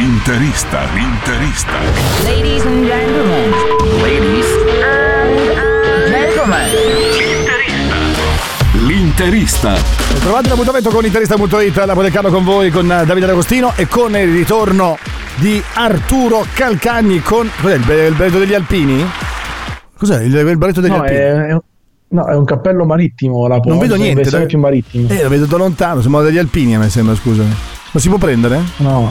L'interista, l'interista. Ladies and gentlemen. Ladies and gentlemen. L'interista. Trovate l'appuntamento con interista.it, la Podecarlo con voi, con Davide D'Agostino e con il ritorno di Arturo Calcagni con... Cos'è il, be- il berretto degli Alpini? Cos'è il, il berretto degli No Alpini? è, no, è un cappello marittimo. La Non vedo niente. dai. più marittimo. Eh, lo vedo da lontano, sembra degli Alpini a me sembra, scusami. Ma si può prendere? No.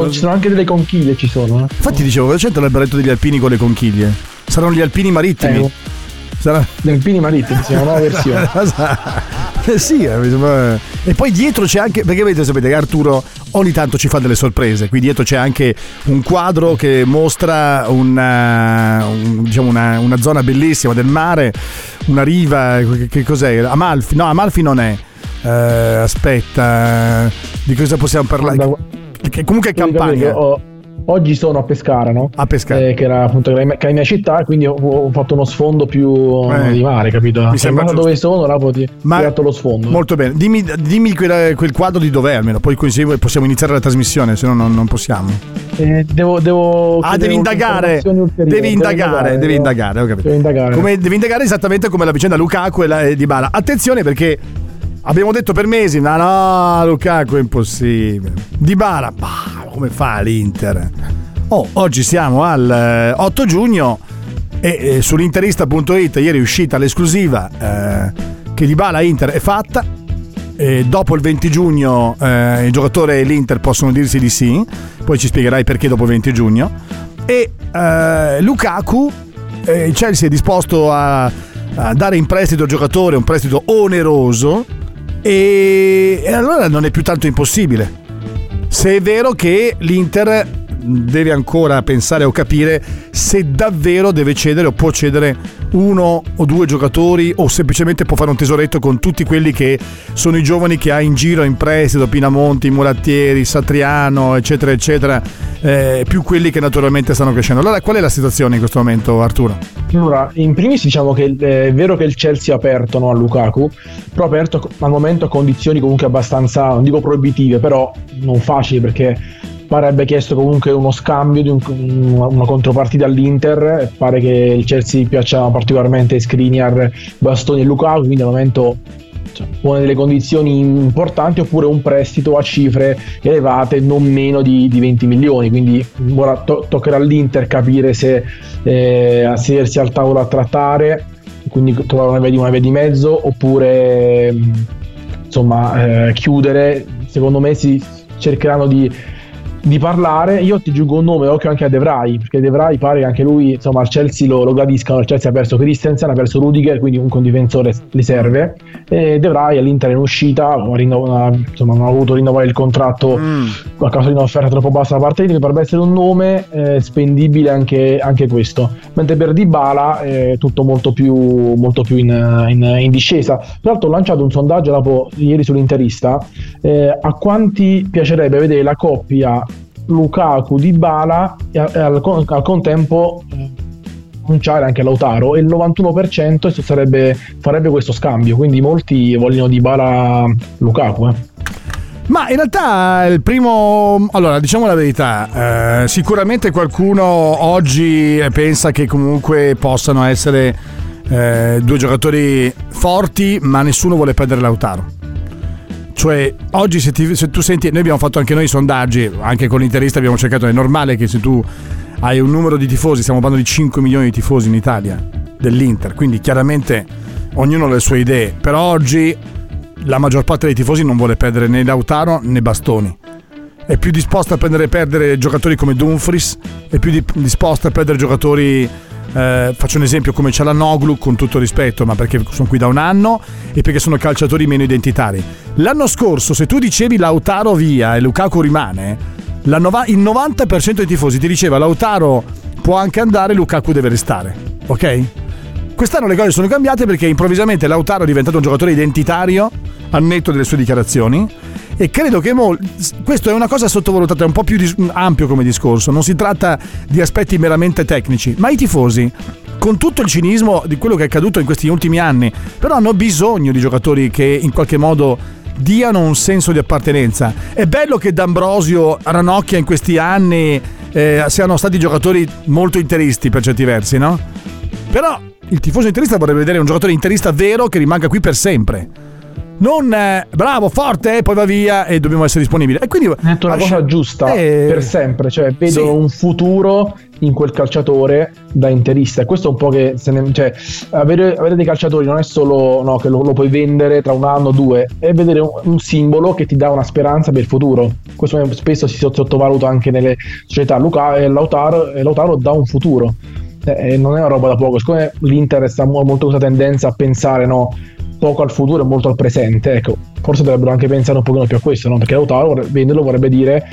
Sono- ci sono anche delle conchiglie, ci sono. eh. Infatti dicevo, cosa c'entra il berretto degli Alpini con le conchiglie? Saranno gli Alpini marittimi? Eh, Sarà... Gli alpini marittimi, sì, una nuova versione. Eh sì, eh, e poi dietro c'è anche, perché vedete, sapete che Arturo ogni tanto ci fa delle sorprese, qui dietro c'è anche un quadro che mostra una, un- diciamo una, una zona bellissima del mare, una riva, che, che cos'è? Amalfi, no Amalfi non è, Eh, aspetta, di cosa possiamo parlare? Guarda, Che comunque è ho- oggi sono a Pescara, no? A Pescara. Eh, che era appunto che era la mia città, quindi ho, ho fatto uno sfondo più Eh, di mare, capito? mi sembra giusto. dove sono, là Ma- ho tirato lo sfondo. Molto bene, dimmi, dimmi quel, quel quadro di dov'è almeno, poi così possiamo iniziare la trasmissione, se no non, non possiamo. Eh, devo, devo Ah, devi indagare. Devi Devo indagare, devi devo- indagare, ho capito. Devo indagare. Come, devi indagare esattamente come la vicenda Lukaku e, la, e Dybala. Attenzione perché abbiamo detto per mesi, ma no, Lukaku è impossibile. Dybala, bah, come fa l'Inter? Oh, oggi siamo al eh, 8 giugno e eh, sull'interista.it ieri è uscita l'esclusiva eh, che Dybala Inter è fatta. E dopo il 20 giugno eh, il giocatore e l'Inter possono dirsi di sì, poi ci spiegherai perché dopo il 20 giugno. E eh, Lukaku, eh, il Chelsea è disposto a, a dare in prestito al giocatore un prestito oneroso e, e allora non è più tanto impossibile. Se è vero che l'Inter deve ancora pensare o capire se davvero deve cedere o può cedere uno o due giocatori o semplicemente può fare un tesoretto con tutti quelli che sono i giovani che ha in giro in prestito, Pinamonti, Murattieri, Satriano, eccetera, eccetera, eh, più quelli che naturalmente stanno crescendo. Allora qual è la situazione in questo momento Arturo? Allora, in primis diciamo che eh, è vero che il Chelsea è aperto no, a Lukaku, però aperto co- al momento a condizioni comunque abbastanza, non dico proibitive, però non facili perché pare abbia chiesto comunque uno scambio di un- una, contropartita all'Inter, pare che il Chelsea piaccia particolarmente Skriniar, Bastoni e Lukaku, quindi al momento cioè, pone delle condizioni importanti oppure un prestito a cifre elevate non meno di, di 20 milioni. Quindi ora to- toccherà all'Inter capire se eh, a sedersi al tavolo a trattare quindi trovare una via di, una via di mezzo oppure mh, insomma eh, chiudere. Secondo me si cercheranno di di parlare. Io ti giungo un nome, occhio anche a De Vrij, perché De Vrij pare che anche lui, insomma, al Chelsea lo, lo gradiscano. Il Chelsea ha perso Christensen, ha perso Rudiger, quindi un difensore li serve. E De Vrij all'Inter in uscita, insomma, non ha voluto rinnovare il contratto a causa di un'offerta troppo bassa da parte di potrebbe essere un nome eh, spendibile anche, anche questo. Mentre per Dybala è tutto molto più, molto più in, in- in discesa. Tra l'altro ho lanciato un sondaggio dopo, ieri sull'interista, eh, a quanti piacerebbe vedere la coppia Lukaku Dybala e, al, al contempo eh, annunciare anche Lautaro e il 91% sarebbe, farebbe questo scambio, quindi molti vogliono Dybala Lukaku. Eh. Ma in realtà il primo, allora diciamo la verità, eh, sicuramente qualcuno oggi pensa che comunque possano essere eh, due giocatori forti, ma nessuno vuole perdere Lautaro. Cioè, oggi se, ti- se tu senti, noi abbiamo fatto anche noi sondaggi, anche con l'interista abbiamo cercato, è normale che se tu hai un numero di tifosi, stiamo parlando di 5 milioni di tifosi in Italia dell'Inter, quindi chiaramente ognuno ha le sue idee, però oggi la maggior parte dei tifosi non vuole perdere né Lautaro né Bastoni. È più disposta a prendere, perdere giocatori come Dumfries, è più di- disposta a perdere giocatori eh, faccio un esempio come Cialanoglu, con tutto rispetto, ma perché sono qui da un anno e perché sono calciatori meno identitari. L'anno scorso, se tu dicevi Lautaro via e Lukaku rimane, la nova- il 90% dei tifosi ti diceva Lautaro può anche andare, Lukaku deve restare. Ok? Quest'anno le cose sono cambiate perché improvvisamente Lautaro è diventato un giocatore identitario, al netto delle sue dichiarazioni. E credo che mol- questo è una cosa sottovalutata, è un po' più dis- ampio come discorso. Non si tratta di aspetti meramente tecnici, ma i tifosi, con tutto il cinismo di quello che è accaduto in questi ultimi anni, però hanno bisogno di giocatori che in qualche modo diano un senso di appartenenza. È bello che D'Ambrosio, Ranocchia in questi anni eh, siano stati giocatori molto interisti per certi versi, no? Però il tifoso interista vorrebbe vedere un giocatore interista vero che rimanga qui per sempre. Non eh, bravo, forte, poi va via e dobbiamo essere disponibili. E quindi Hai detto una cosa giusta Eh, per sempre, cioè vedo sì. un futuro in quel calciatore da interista. E questo è un po' che ne- cioè, avere, avere dei calciatori non è solo no, che lo, lo puoi vendere tra un anno o due, è vedere un, un simbolo che ti dà una speranza per il futuro. Questo spesso si sottovaluta anche nelle società. Luca, eh, Lautaro, eh, Lautaro dà un futuro. Eh, e non è una roba da poco. Siccome l'Inter sta mo- molto questa tendenza a pensare no, poco al futuro e molto al presente, ecco, forse dovrebbero anche pensare un pochino più a questo, no? perché Lautaro venderlo vorrebbe dire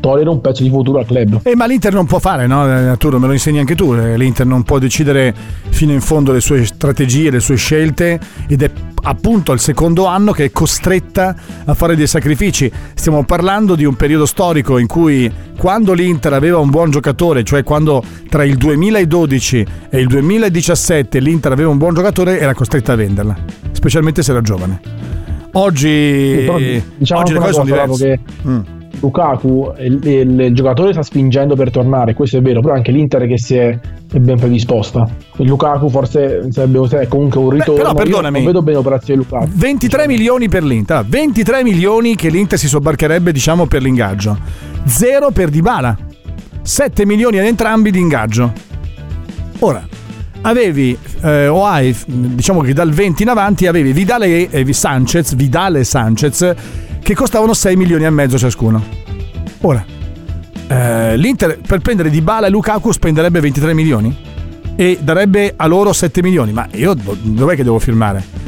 togliere un pezzo di futuro al club. Eh, ma l'Inter non può fare, no? Eh, Arturo, me lo insegni anche tu. eh, L'Inter non può decidere fino in fondo le sue strategie, le sue scelte ed è appunto al secondo anno che è costretta a fare dei sacrifici. Stiamo parlando di un periodo storico in cui quando l'Inter aveva un buon giocatore, cioè quando tra il 2012 e il 2017 l'Inter aveva un buon giocatore, era costretta a venderla, specialmente se era giovane. Oggi, Però diciamo oggi le cose sono diverse. Che Mm. Lukaku, il, il- il giocatore sta spingendo per tornare, questo è vero, però anche l'Inter che si è, è ben predisposta. Il Lukaku forse sarebbe comunque un ritorno. però Io perdonami. non vedo bene l'operazione di Lukaku. 23 milioni per l'Inter, Ah, 23 milioni che l'Inter si sobbarcherebbe diciamo per l'ingaggio, 0 per Dybala, 7 milioni ad entrambi di ingaggio. Ora, avevi eh, o hai, diciamo che dal 20 in avanti avevi Vidale e, e Sanchez, Vidale e Sanchez che costavano 6 milioni e mezzo ciascuno. Ora, eh, l'Inter per prendere Dybala e Lukaku spenderebbe 23 milioni e darebbe a loro 7 milioni, ma io do- dov'è che devo firmare?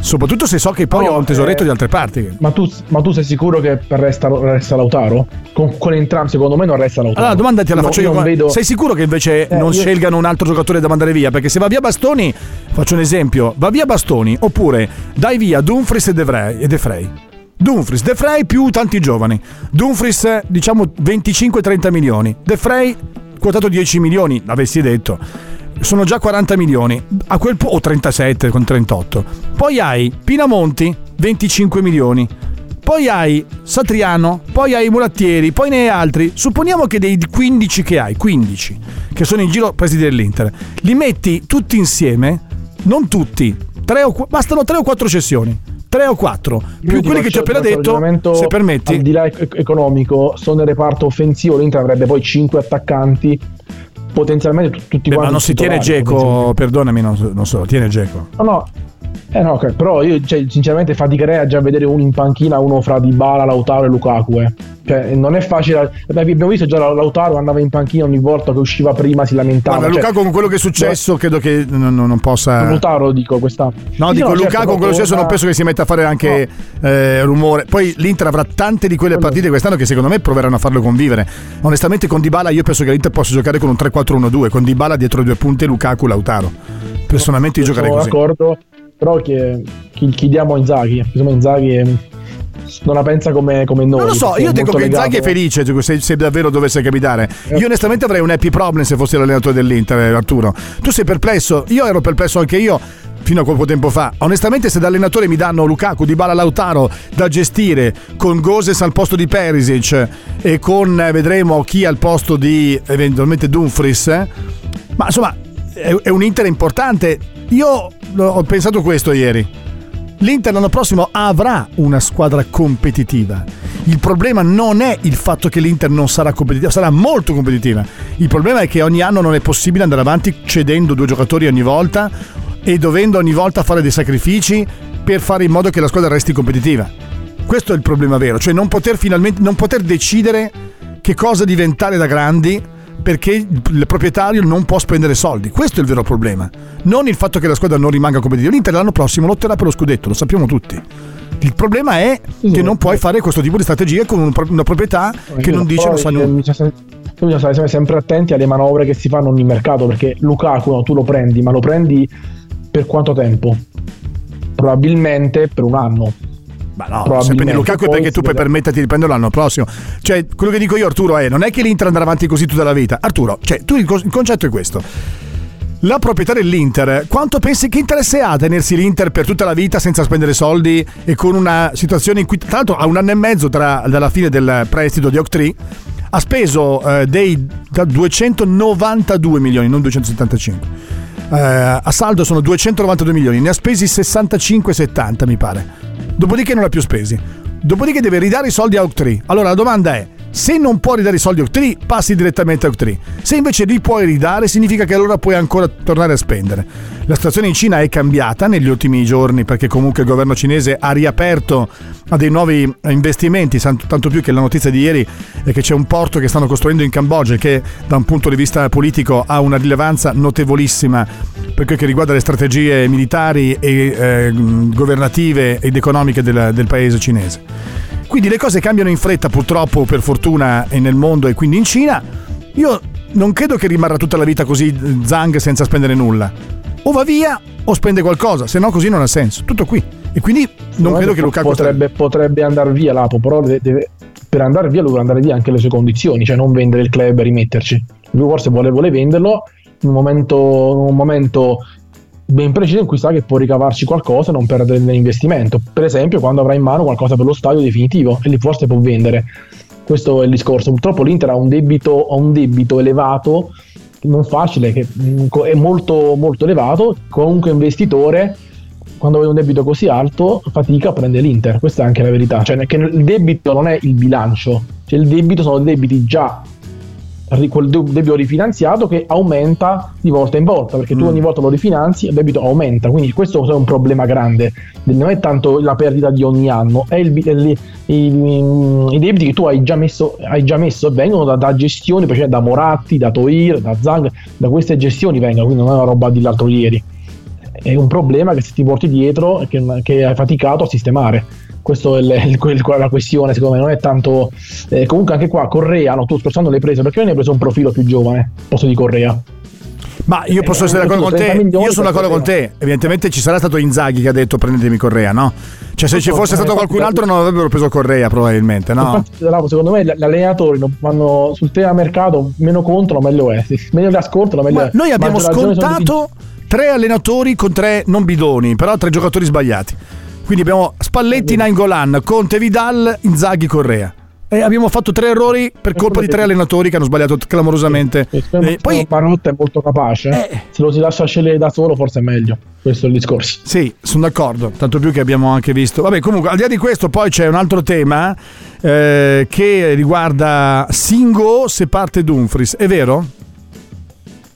Soprattutto se so che poi No, ho un tesoretto eh, di altre parti. Ma tu, ma tu sei sicuro che resta, resta Lautaro? Con, con entrambi, secondo me non resta Lautaro. Allora, domanda te la No, faccio io. non qua. vedo- Sei sicuro che invece Eh, non io- scelgano un altro giocatore da mandare via? Perché se va via Bastoni, faccio un esempio, va via Bastoni, oppure dai via Dumfries e De Vrij. Dumfries, De Vrij più tanti giovani. Dumfries, diciamo 25-30 milioni. De Vrij, quotato 10 milioni, l'avessi detto. Sono già 40 milioni, a quel po- o 37 con 38. Poi hai Pinamonti, 25 milioni. Poi hai Satriano, poi hai Mulattieri, poi ne hai altri. Supponiamo che dei 15 che hai, 15, che sono in giro presi dell'Inter, li metti tutti insieme, non tutti, tre o qu- bastano 3 o 4 cessioni. 3 o 4, più Io quelli che ti ho appena detto, se permetti. Al di là ec- economico, sono nel reparto offensivo, l'Inter avrebbe poi 5 attaccanti, potenzialmente tu- tutti Beh, quanti ma non si tiene Geco, perdonami, non, non so, tiene Geco. No, no. Eh no, però io cioè, sinceramente faticherei a già vedere uno in panchina, uno fra Dybala, Lautaro e Lukaku, eh. Cioè, non è facile. Beh, abbiamo visto già la- Lautaro andava in panchina ogni volta che usciva prima si lamentava. Guarda, cioè, Lukaku con quello che è successo credo che non, non- possa... Lautaro dico quest'anno. No, Sì, dico certo, Lukaku con quello che è successo non penso che si metta a fare anche eh, rumore. Poi l'Inter avrà tante di quelle partite quest'anno che secondo me proveranno a farlo convivere. Onestamente con Dybala io penso che l'Inter possa giocare con un 3-4-1-2, con Dybala dietro due punte Lukaku Lautaro. Personalmente io giocherei Sono così. d'accordo, però che, chi- chiediamo a Inzaghi. Insomma, Inzaghi è- non la pensa come, come noi. Non lo so, io dico che Inzaghi è felice se, se davvero dovesse capitare. Io onestamente avrei un happy problem se fossi l'allenatore dell'Inter, eh, Arturo. Tu sei perplesso, io ero perplesso anche io fino a poco tempo fa. Onestamente se da allenatore mi danno Lukaku, Dybala, Lautaro da gestire con Goses al posto di Perisic e con eh, vedremo chi al posto di eventualmente Dumfries, eh, ma insomma è, è un Inter importante. Io ho pensato questo ieri. L'Inter l'anno prossimo avrà una squadra competitiva. Il problema non è il fatto che l'Inter non sarà competitiva, sarà molto competitiva. Il problema è che ogni anno non è possibile andare avanti cedendo due giocatori ogni volta e dovendo ogni volta fare dei sacrifici per fare in modo che la squadra resti competitiva. Questo è il problema vero, cioè non poter finalmente non poter decidere che cosa diventare da grandi, perché il proprietario non può spendere soldi. Questo è il vero problema. Non il fatto che la squadra non rimanga competitiva. L'Inter l'anno prossimo lotterà per lo scudetto, lo sappiamo tutti. Il problema è che non puoi fare questo tipo di strategia con una proprietà che non dice non sa nulla. Bisogna bisogna stare sempre attenti alle manovre che si fanno ogni mercato perché Lukaku no, tu lo prendi, ma lo prendi per quanto tempo? Probabilmente per un anno. Ma no, se prendi Lukaku è perché tu puoi permetterti di prenderlo l'anno prossimo. Cioè, quello che dico io, Arturo, è non è che l'Inter andrà avanti così tutta la vita. Arturo, cioè, tu il, il concetto è questo. La proprietà dell'Inter, quanto pensi che interesse ha a tenersi l'Inter per tutta la vita senza spendere soldi e con una situazione in cui, tra l'altro, a un anno e mezzo tra, dalla fine del prestito di Octree, ha speso eh, dei da 292 milioni, non 275. Eh, a saldo sono 292 milioni, ne ha spesi 65-70 mi pare. Dopodiché non ha più spesi. Dopodiché deve ridare i soldi a Octree. Allora la domanda è: se non può ridare i soldi a Octree, passi direttamente a Octree. Se invece li puoi ridare, significa che allora puoi ancora tornare a spendere. La situazione in Cina è cambiata negli ultimi giorni perché comunque il governo cinese ha riaperto a dei nuovi investimenti, tanto più che la notizia di ieri è che c'è un porto che stanno costruendo in Cambogia che da un punto di vista politico ha una rilevanza notevolissima per quel che riguarda le strategie militari e eh, governative ed economiche del- del paese cinese. Quindi le cose cambiano in fretta purtroppo per fortuna e nel mondo e quindi in Cina. Io non credo che rimarrà tutta la vita così Zhang senza spendere nulla. O va via o spende qualcosa, se no così non ha senso. Tutto qui. E quindi non credo che Lukaku potrebbe, potrebbe andare via Lapo, però deve- per andare via deve andare via anche le sue condizioni, cioè non vendere il club e rimetterci. Lui forse vuole, vuole venderlo in un momento, in un momento ben preciso in cui sa che può ricavarci qualcosa e non perdere nell'investimento. Per esempio, quando avrà in mano qualcosa per lo stadio definitivo e lì forse può vendere. Questo è il discorso. Purtroppo l'Inter ha un debito, ha un debito elevato, non facile, che mm, è molto, molto elevato. Qualunque investitore, quando vede un debito così alto, fatica a prendere l'Inter. Questa è anche la verità. Cioè, che il debito non è il bilancio, cioè il debito sono debiti già quel de- debito rifinanziato che aumenta di volta in volta perché tu ogni volta lo rifinanzi e il debito aumenta. Quindi questo è un problema grande. Non è tanto la perdita di ogni anno è il, è li- i, debiti che tu hai già messo, hai già messo vengono da, da gestioni cioè da Moratti, da Toir, da Zang da queste gestioni vengono quindi non è una roba di l'altro ieri. È un problema che se ti porti dietro e che, che hai faticato a sistemare questa è il- il- la questione secondo me non è tanto eh, comunque anche qua Correa no, tu scorso anno l'hai preso perché non hai preso un profilo più giovane posto di Correa Ma io posso Eh, essere d'accordo con 30 te. Io sono d'accordo con te. Evidentemente ci sarà stato Inzaghi che ha detto prendetemi Correa, no? Cioè, se ci fosse eh, stato qualcun altro, non avrebbero preso Correa, probabilmente, no? Infatti, secondo me gli allenatori vanno sul tema mercato meno contro meglio è meglio che ascoltano meglio Ma è noi abbiamo scontato tre allenatori con tre non bidoni, però tre giocatori sbagliati. Quindi abbiamo Spalletti, Nainggolan, Conte, Vidal, Inzaghi, Correa. E abbiamo fatto tre errori per colpa di tre allenatori che hanno sbagliato clamorosamente. di- E poi Marotta è molto capace Eh. se lo si lascia scegliere da solo forse è meglio questo è il discorso Sì, sono d'accordo, tanto più che abbiamo anche visto. Vabbè, comunque, al di là di questo, poi c'è un altro tema eh, che riguarda Singo se parte Dumfries, è vero?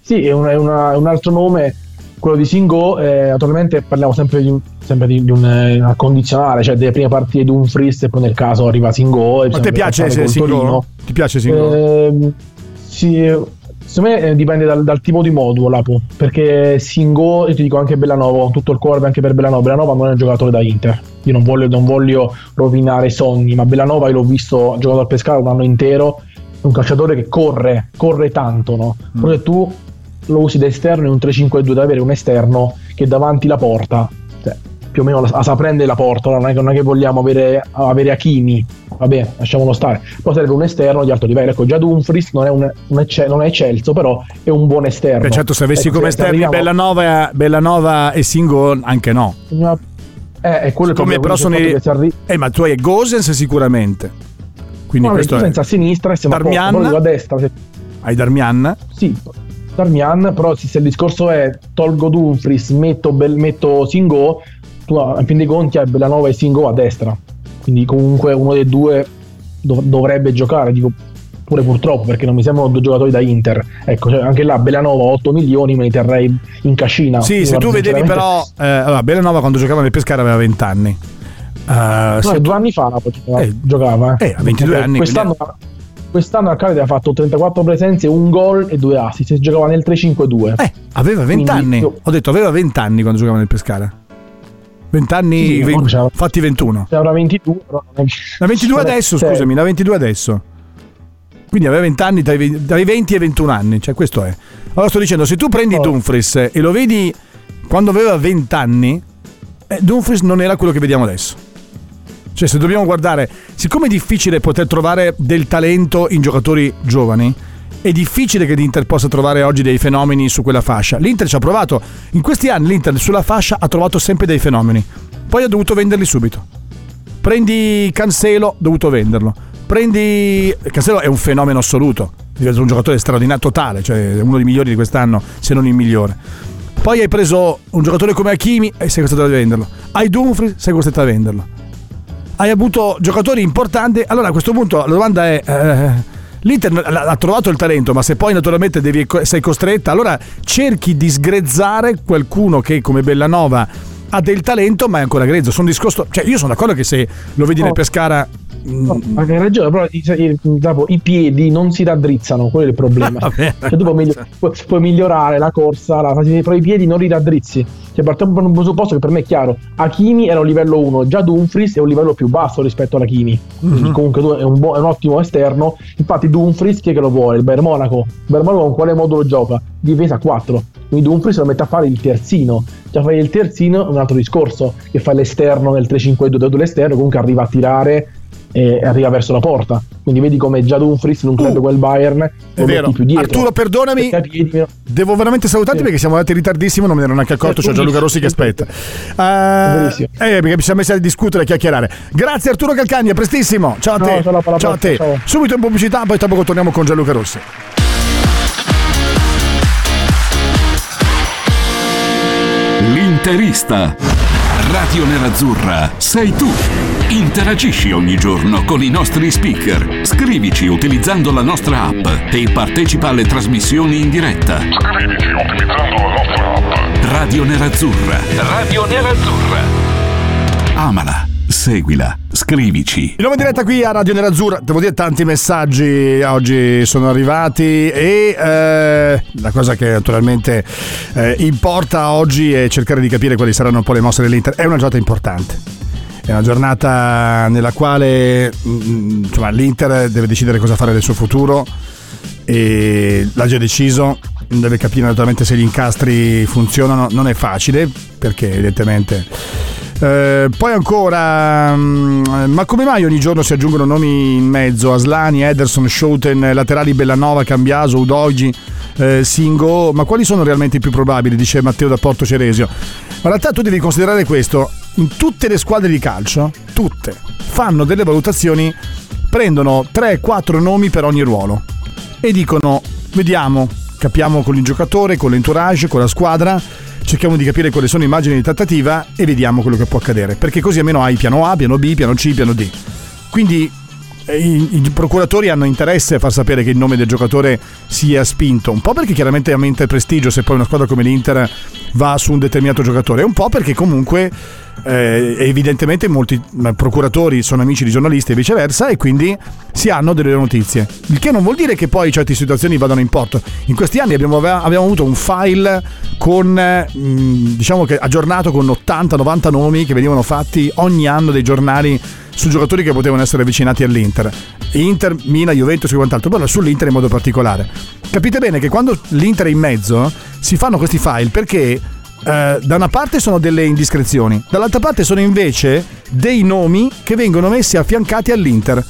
Sì, è, un, è una- è un altro nome, quello di Singo. Eh, attualmente parliamo sempre di un, sempre di, di un, eh, una condizionale, cioè delle prime partite di un freeze e poi nel caso arriva Singo. Ma ti piace Singo? Ti piace Singo? Ehm, sì, secondo me eh, dipende dal, dal tipo di modulo, Lapo, perché Singo, e ti dico anche Bellanova, con tutto il cuore anche per Bellanova, Bellanova non è un giocatore da Inter. Io non voglio, non voglio rovinare i sogni, ma Bellanova io l'ho visto, ha giocato al Pescara un anno intero, è un calciatore che corre, corre tanto, no? Mm. Però se tu lo usi da esterno in un 3-5-2 da avere un esterno che davanti la porta, cioè, più o meno la, la sa prendere la porta, no? non, è che, non è che vogliamo avere, avere Hakimi, vabbè, lasciamolo stare. Poi serve un esterno di alto livello. Ecco, già Dumfries non è, un, un ecce- non è eccelso, però è un buon esterno. Beh, certo, se avessi Ecco, come esterni arriviamo- Bellanova, Bellanova e Singo, anche no. Eh, è quello il Come problema, però sono i... arri- Eh, ma tu hai Gosens sicuramente. Quindi No, questo è... senza a sinistra e siamo a posto, Darmian? a destra. se- Hai Darmian. Sì, Darmian, però se il discorso è tolgo Dumfries, metto, Bel- metto Singo, tu a in fin dei conti hai Bellanova e Singo a destra. Quindi comunque uno dei due dov- dovrebbe giocare, dico pure purtroppo perché non mi sembrano due giocatori da Inter. Ecco, cioè, anche là Bellanova 8 milioni me li terrei in cascina. Sì, se tu vedevi però... Eh, allora, Bellanova quando giocava nel Pescara aveva 20 anni. Eh, No, due tu- anni fa Napoli giocava, Eh, giocava, eh, a 22 Perché anni, Quest'anno, quest'anno al Cagliari ha fatto 34 presenze, un gol e due assist. Si giocava nel 3-5-2. Eh, aveva 20 Quindi anni. io- Ho detto aveva 20 anni quando giocava nel Pescara. 20 anni, Sì, ve- no, c'era- fatti 21. Se avrà 22, però non è La 22 Cioè, adesso, cioè, scusami, la 22 adesso. Quindi aveva 20 anni dai, ve- dai 20 ai 21 anni, cioè questo è. Allora sto dicendo, se tu prendi Oh. Dumfries e lo vedi quando aveva 20 anni, eh, Dumfries non era quello che vediamo adesso. Cioè se dobbiamo guardare, siccome è difficile poter trovare del talento in giocatori giovani, è difficile che l'Inter possa trovare oggi dei fenomeni su quella fascia. L'Inter ci ha provato, in questi anni l'Inter sulla fascia ha trovato sempre dei fenomeni, poi ha dovuto venderli subito. Prendi Cancelo, dovuto venderlo. Prendi. Cancelo è un fenomeno assoluto. Diventa un giocatore straordinario, totale, cioè uno dei migliori di quest'anno, se non il migliore. Poi hai preso un giocatore come Hakimi e sei costretto a venderlo. Hai Dumfries, sei costretto a venderlo. Hai avuto giocatori importanti. Allora a questo punto la domanda è. eh, L'Inter ha trovato il talento, ma se poi naturalmente devi- sei costretta, allora cerchi di sgrezzare qualcuno che come Bellanova ha del talento, ma è ancora grezzo. Sono discosto. Cioè, io sono d'accordo che se lo vedi nel Oh. Pescara. No, ma hai ragione, però i, dopo i piedi non si raddrizzano, quello è il problema. Vabbè. Cioè, tu puoi, migli- puoi- puoi migliorare la corsa, la, però i piedi non li raddrizzi. Cioè, partiamo da un presupposto che per me è chiaro. Hakimi era un livello 1, già Dumfries è un livello più basso rispetto all'Hakimi. Quindi comunque tu è un, buo- è un ottimo esterno. Infatti Dumfries chi è che lo vuole? Il Bayern Monaco. Il Bayern Monaco con quale modulo gioca? Difesa 4. Quindi Dumfries lo mette a fare il terzino. Già fai il terzino è un altro discorso. Che fai l'esterno nel 3-5-2 dove l'esterno comunque arriva a tirare e arriva verso la porta. Quindi vedi come già Dumfries in un club Uh, quel Bayern È vero. più dietro. Arturo, perdonami. Devo veramente salutarti Sì. perché siamo andati ritardissimo, non me ne ero neanche accorto, c'è Gianluca Rossi che aspetta. Benissimo. eh, perché ci siamo messi a discutere e a chiacchierare. Grazie Arturo Calcagni, a prestissimo. Ciao a No, te. ciao, alla ciao a te. ciao. Subito in pubblicità, poi tra poco torniamo con Gianluca Rossi. L'interista. Radio Nerazzurra sei tu. Interagisci ogni giorno con i nostri speaker. Scrivici utilizzando la nostra app e partecipa alle trasmissioni in diretta. Scrivici utilizzando la nostra app. Radio Nerazzurra. Radio Nerazzurra. Amala, seguila, scrivici. Di nuovo in diretta qui a Radio Nerazzurra, devo dire tanti messaggi oggi sono arrivati e eh, la cosa che naturalmente eh, importa oggi è cercare di capire quali saranno un po' le mosse dell'Inter. È una giornata importante. È una giornata nella quale mm, insomma, l'Inter deve decidere cosa fare del suo futuro e l'ha già deciso, deve capire naturalmente se gli incastri funzionano, non è facile perché evidentemente... Eh, poi ancora, mm, ma come mai ogni giorno si aggiungono nomi in mezzo? Aslani, Ederson, Schouten, laterali Bellanova, Cambiaso, Udoigi, eh, Singo, ma quali sono realmente i più probabili? Dice Matteo da Porto Ceresio. Ma in realtà tu devi considerare questo, in tutte le squadre di calcio, tutte, fanno delle valutazioni, prendono 3-4 nomi per ogni ruolo e dicono, vediamo, capiamo con il giocatore, con l'entourage, con la squadra, cerchiamo di capire quali sono le immagini di trattativa e vediamo quello che può accadere, perché così almeno hai piano A, piano B, piano C, piano D. Quindi eh, i, i procuratori hanno interesse a far sapere che il nome del giocatore sia spinto, un po' perché chiaramente aumenta il prestigio se poi una squadra come l'Inter va su un determinato giocatore, un po' perché comunque eh, evidentemente molti procuratori sono amici di giornalisti e viceversa e quindi si hanno delle notizie. Il che non vuol dire che poi certe situazioni vadano in porto. In questi anni abbiamo, abbiamo avuto un file con, mh, diciamo aggiornato con 80-90 nomi che venivano fatti ogni anno dai giornali su giocatori che potevano essere avvicinati all'Inter. Inter, Milan, Juventus e quant'altro, però sull'Inter in modo particolare. Capite bene che quando l'Inter è in mezzo si fanno questi file perché eh, da una parte sono delle indiscrezioni, dall'altra parte sono invece dei nomi che vengono messi affiancati all'Inter.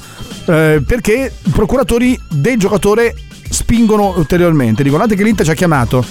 Eh, perché i procuratori del giocatore spingono ulteriormente, dicono guardate che l'Inter ci ha chiamato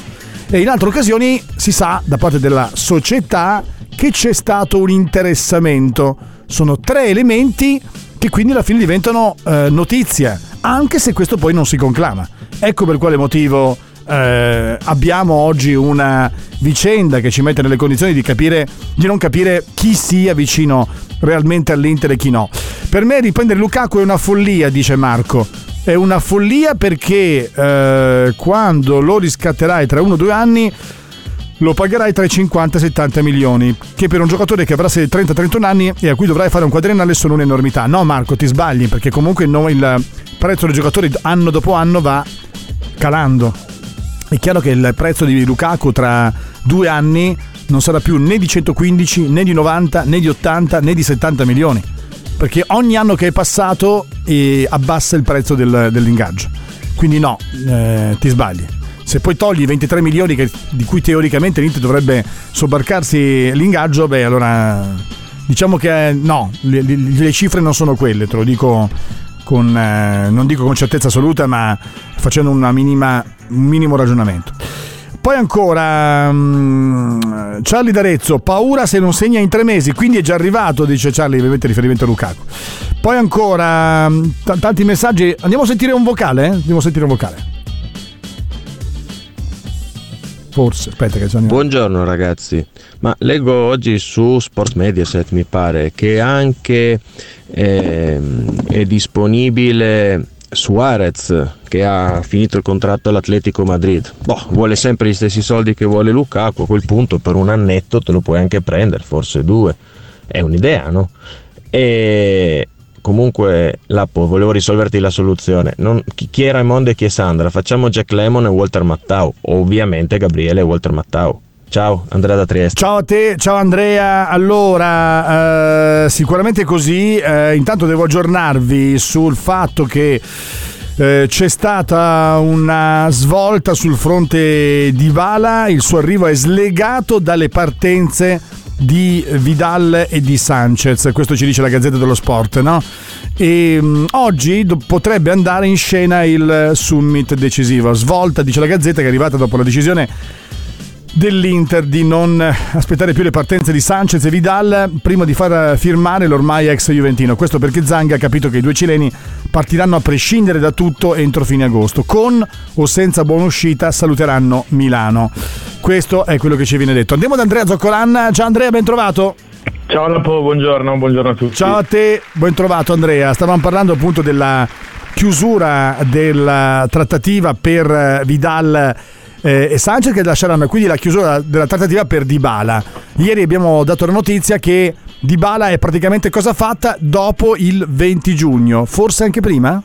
e in altre occasioni si sa da parte della società che c'è stato un interessamento. Sono tre elementi che quindi alla fine diventano eh, notizia, anche se questo poi non si conclama. Ecco per quale motivo eh, abbiamo oggi una vicenda che ci mette nelle condizioni di capire di non capire chi sia vicino realmente all'Inter e chi no. Per me riprendere Lukaku è una follia, dice Marco. È una follia perché eh, quando lo riscatterai tra uno o due anni lo pagherai tra i 50 e i 70 milioni, che per un giocatore che avrà 30-31 anni e a cui dovrai fare un quadriennale sono un'enormità. No Marco, ti sbagli perché comunque no, il prezzo dei giocatori anno dopo anno va calando. È chiaro che il prezzo di Lukaku tra due anni non sarà più né di 115 né di 90 né di 80 né di 70 milioni perché ogni anno che è passato eh, abbassa il prezzo del- dell'ingaggio. Quindi no eh, ti sbagli. Se poi togli i 23 milioni che- di cui teoricamente l'Inter dovrebbe sobbarcarsi l'ingaggio beh allora diciamo che eh, no le, le- le cifre non sono quelle te lo dico con, eh, non dico con certezza assoluta ma facendo minima, un minimo ragionamento poi ancora mm, Charlie D'Arezzo, paura se non segna in tre mesi, quindi è già arrivato, dice Charlie, ovviamente riferimento a Lukaku. Poi ancora mm, t- tanti messaggi, andiamo a sentire un vocale? eh? Andiamo a sentire un vocale. Forse, aspetta che c'è Buongiorno ragazzi, ma leggo oggi su Sport Mediaset mi pare che anche ehm, è disponibile Suarez che ha finito il contratto all'Atletico Madrid. Boh, vuole sempre gli stessi soldi che vuole Lukaku, a quel punto per un annetto te lo puoi anche prendere, forse due. È un'idea, no? E comunque Lappo, volevo risolverti la soluzione. Non- chi, è Raimondo e chi è Sandra? Facciamo Jack Lemon e Walter Mattau. Ovviamente Gabriele e Walter Mattau. Ciao, Andrea da Trieste. Ciao a te, ciao Andrea. Allora, eh, sicuramente così. Eh, intanto devo aggiornarvi sul fatto che eh, c'è stata una svolta sul fronte di Vala. Il suo arrivo è slegato dalle partenze di Vidal e di Sanchez. Questo ci dice la Gazzetta dello Sport, no? E mh, oggi potrebbe andare in scena il summit decisivo. Svolta, dice la Gazzetta, che è arrivata dopo la decisione dell'Inter di non aspettare più le partenze di Sanchez e Vidal prima di far firmare l'ormai ex Juventino. Questo perché Zanga ha capito che i due cileni partiranno a prescindere da tutto entro fine agosto. Con o senza buona uscita saluteranno Milano. Questo è quello che ci viene detto. Andiamo da Andrea Zoccolan. Ciao Andrea, ben trovato. Ciao Lapo, buongiorno, buongiorno a tutti. Ciao a te, ben trovato Andrea. Stavamo parlando appunto della chiusura della trattativa per Vidal eh, e Sanchez che lasceranno quindi la chiusura della trattativa per Dybala. Ieri abbiamo dato la notizia che Dybala è praticamente cosa fatta dopo il 20 giugno, forse anche prima?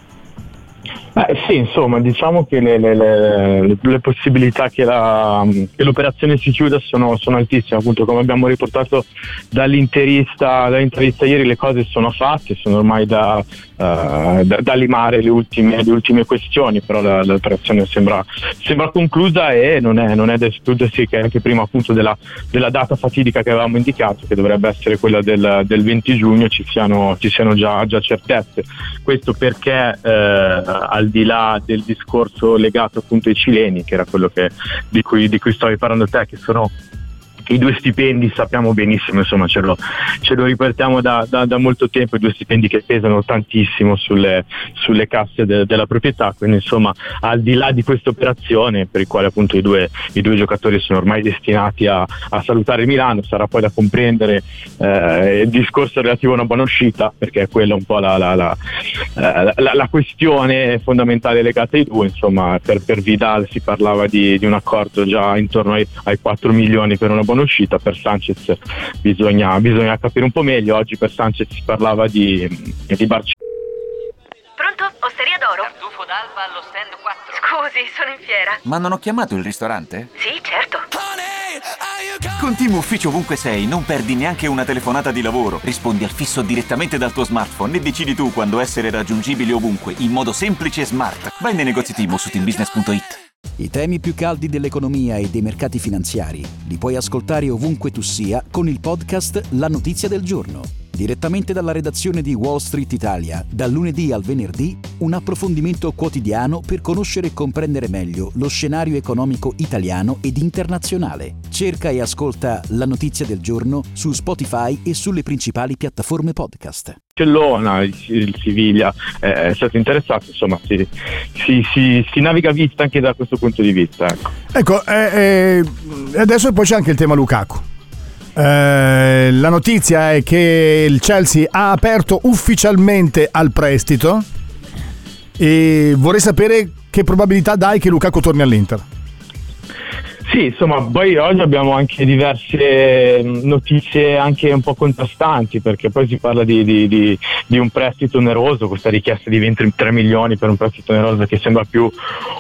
Eh, sì, insomma, diciamo che le, le- le- le possibilità che, la- che l'operazione si chiuda sono, sono altissime, appunto come abbiamo riportato dall'interista, dall'interista ieri le cose sono fatte, sono ormai da, eh, da- da limare le ultime, le ultime questioni, però la- l'operazione sembra, sembra conclusa e non è, non è da escludersi che anche prima appunto della, della data fatidica che avevamo indicato, che dovrebbe essere quella del, del 20 giugno, ci siano, ci siano già, già certezze. Questo perché eh, al di là del discorso legato appunto ai cileni, che era quello che- di, cui, di cui stavi parlando te, che sono i due stipendi sappiamo benissimo, insomma ce lo, ce lo riportiamo da, da- da molto tempo, i due stipendi che pesano tantissimo sulle, sulle casse de- della proprietà, quindi insomma al di là di questa operazione per il quale appunto i due, i due giocatori sono ormai destinati a, a salutare Milano, sarà poi da comprendere eh, il discorso relativo a una buona uscita, perché è quella un po' la, la- la- eh, la- questione fondamentale legata ai due, insomma per, per Vidal si parlava di, di un accordo già intorno ai, ai 4 milioni per una buona uscita, per Sanchez bisogna, bisogna capire un po' meglio, oggi per Sanchez si parlava di, di Barcellona. Pronto? Osteria d'oro? Tartufo d'alba allo stand 4. Scusi, sono in fiera. Ma non ho chiamato il ristorante? Sì, certo. Con Team Ufficio ovunque sei, non perdi neanche una telefonata di lavoro. Rispondi al fisso direttamente dal tuo smartphone e decidi tu quando essere raggiungibile ovunque, in modo semplice e smart. Vai nei negozi Team su teambusiness.it. I temi più caldi dell'economia e dei mercati finanziari li puoi ascoltare ovunque tu sia con il podcast La Notizia del Giorno. Direttamente dalla redazione di Wall Street Italia, dal lunedì al venerdì, un approfondimento quotidiano per conoscere e comprendere meglio lo scenario economico italiano ed internazionale. Cerca e ascolta La Notizia del Giorno su Spotify e sulle principali piattaforme podcast. Barcellona, il, il Siviglia eh, è stato interessato, insomma si, si- si- si naviga vista anche da questo punto di vista. Ecco. Ecco, eh, eh, adesso poi c'è anche il tema Lukaku. Eh, la notizia è che il Chelsea ha aperto ufficialmente al prestito e vorrei sapere che probabilità dai che Lukaku torni all'Inter. Sì, insomma, poi oggi abbiamo anche diverse mm, notizie anche un po' contrastanti, perché poi si parla di, di, di, di un prestito oneroso, questa richiesta di 23 milioni per un prestito oneroso che sembra più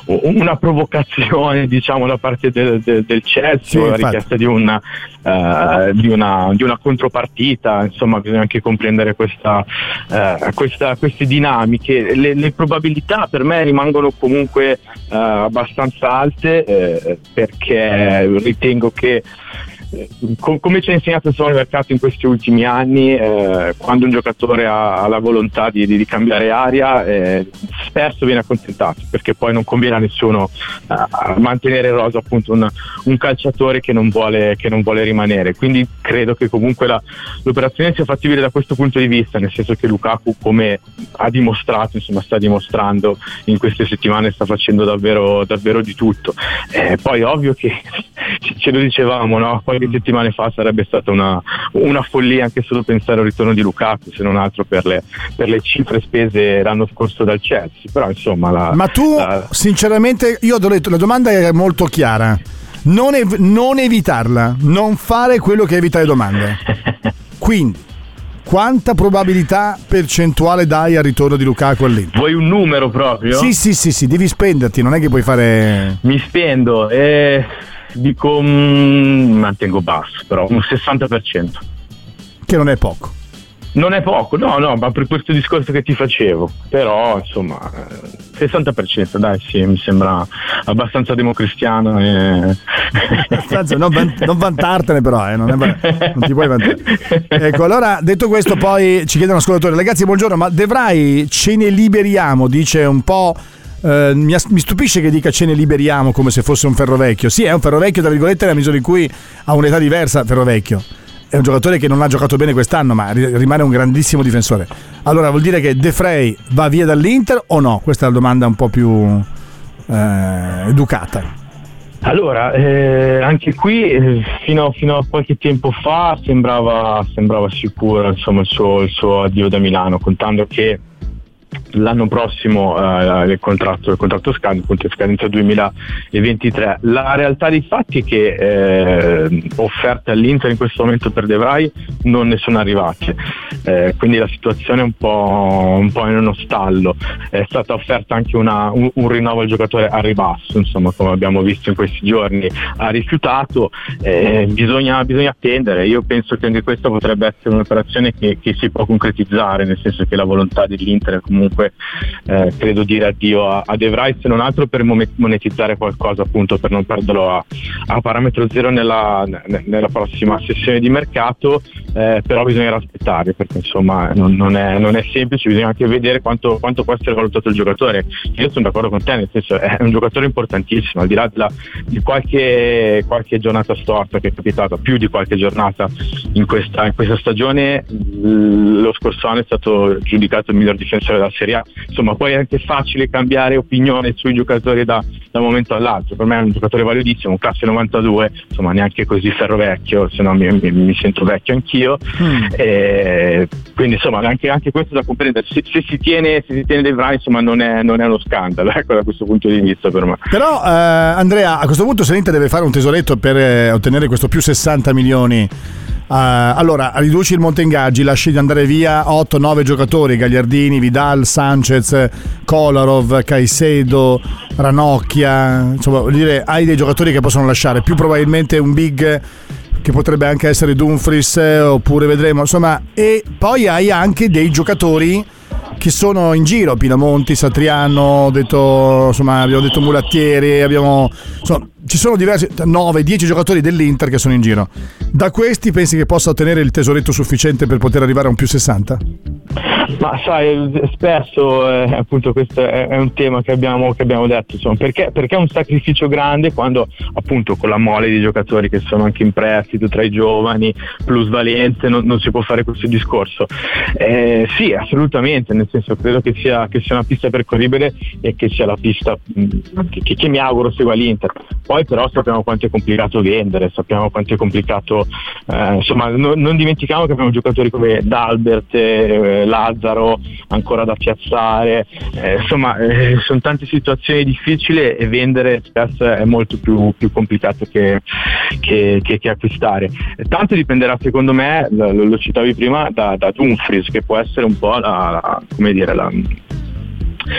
una provocazione, diciamo, da parte del, del, del Chelsea, Sì, la richiesta di una, eh, di, una, di una contropartita, insomma, bisogna anche comprendere questa, eh, questa- queste dinamiche. Le, le probabilità per me rimangono comunque eh, abbastanza alte eh, ritengo che com- come ci ha insegnato il mercato in questi ultimi anni, eh, quando un giocatore ha, ha la volontà di, di- cambiare aria, eh, spesso viene accontentato perché poi non conviene a nessuno eh, mantenere in rosa appunto un, un calciatore che non, vuole, che non vuole rimanere. Quindi credo che comunque la- l'operazione sia fattibile da questo punto di vista, nel senso che Lukaku, come ha dimostrato, insomma, sta dimostrando in queste settimane, sta facendo davvero, davvero di tutto. Eh, poi ovvio che ce lo dicevamo, no? Qualche settimane fa sarebbe stata una, una follia anche solo pensare al ritorno di Lukaku, se non altro per le, per le cifre spese l'anno scorso dal Chelsea. Però insomma la, Ma tu, la- sinceramente, io ho detto, la domanda è molto chiara. Non, ev- non evitarla, non fare quello che evita le domande. Quindi, quanta probabilità percentuale dai al ritorno di Lukaku all'Inter? Vuoi un numero proprio? Sì, sì, sì, sì, devi spenderti, non è che puoi fare... Mi spendo e dico mm, mantengo basso, però un 60%. che non è poco. Non è poco, no, no, ma per questo discorso che ti facevo, però insomma, eh, 60% dai, sì, mi sembra abbastanza democristiano e... Anzi, non, van- non vantartene però, eh, non, è va- non ti puoi vantare. Ecco, allora, detto questo, poi ci chiedono ascoltatori, ragazzi, buongiorno, ma De Vrij ce ne liberiamo, dice un po'... eh, mi, mi stupisce che dica ce ne liberiamo come se fosse un ferrovecchio. Sì, è un ferrovecchio, tra virgolette, nella misura in cui ha un'età diversa. Ferrovecchio è un giocatore che non ha giocato bene quest'anno, ma ri- rimane un grandissimo difensore. Allora, vuol dire che De Frey va via dall'Inter o no? Questa è la domanda un po' più eh, educata. Allora, eh, anche qui eh, fino, fino a qualche tempo fa sembrava, sembrava sicuro insomma, il, suo, il suo addio da Milano, contando che l'anno prossimo eh, il, contratto, il contratto scade, appunto scadenza 2023. La realtà dei fatti è che eh, offerte all'Inter in questo momento per De Vrij non ne sono arrivate, Eh, quindi la situazione è un po', un po' in uno stallo. È stata offerta anche una- un, un rinnovo al giocatore a ribasso, insomma, come abbiamo visto in questi giorni, ha rifiutato, eh, bisogna, bisogna attendere. Io penso che anche questa potrebbe essere un'operazione che, che si può concretizzare, nel senso che la volontà dell'Inter è comunque eh, credo dire addio a, a De Vrij, se non altro per monetizzare qualcosa appunto per non perderlo a, a parametro zero nella, ne- nella prossima sessione di mercato, eh, però bisognerà aspettare perché insomma non, non è, non è semplice, bisogna anche vedere quanto, quanto può essere valutato il giocatore. Io sono d'accordo con te, nel senso è un giocatore importantissimo, al di là della- di qualche, qualche giornata storta che è capitata, più di qualche giornata in questa, in questa stagione, lo scorso anno è stato giudicato il miglior difensore della Serie A, insomma poi è anche facile cambiare opinione sui giocatori da, da un momento all'altro, per me è un giocatore validissimo, un classe 92, insomma neanche così ferrovecchio, se no mi, mi- mi sento vecchio anch'io, e quindi insomma anche, anche questo da comprendere, se, se si tiene, se si tiene dei Vrij insomma non è, non è uno scandalo ecco, da questo punto di vista per me. Però, eh, Andrea, a questo punto se l'Inter deve fare un tesoretto per eh, ottenere questo più 60 milioni. Eh, allora, riduci il monte ingaggi, lasci andare via 8-9 giocatori, Gagliardini, Vidal, Sanchez, Kolarov, Caicedo, Ranocchia, insomma, voglio dire, hai dei giocatori che possono lasciare, più probabilmente un big che potrebbe anche essere Dumfries eh, oppure vedremo, insomma, e poi hai anche dei giocatori che sono in giro, Pinamonti, Satriano, detto, insomma, abbiamo detto Mulattieri, abbiamo, insomma, ci sono diversi 9-10 giocatori dell'Inter che sono in giro. Da questi pensi che possa ottenere il tesoretto sufficiente per poter arrivare a un più 60? Ma sai, spesso eh, appunto questo è, è un tema che abbiamo, che abbiamo detto, insomma, perché, perché è un sacrificio grande quando appunto con la mole di giocatori che sono anche in prestito tra i giovani, plusvalenze, non, non si può fare questo discorso. Eh, sì, assolutamente, nel senso credo che sia, che sia una pista percorribile e che sia la pista mh, che, che mi auguro segua l'Inter. Poi però sappiamo quanto è complicato vendere, sappiamo quanto è complicato, eh, insomma non, non dimentichiamo che abbiamo giocatori come Dalbert, eh, Lazio, Lazzaro ancora da piazzare, eh, insomma eh, sono tante situazioni difficili e vendere spesso è molto più, più complicato che, che, che, che, acquistare. Tanto dipenderà secondo me, lo, lo citavi prima, da, da Dumfries che può essere un po' la, la come dire, la,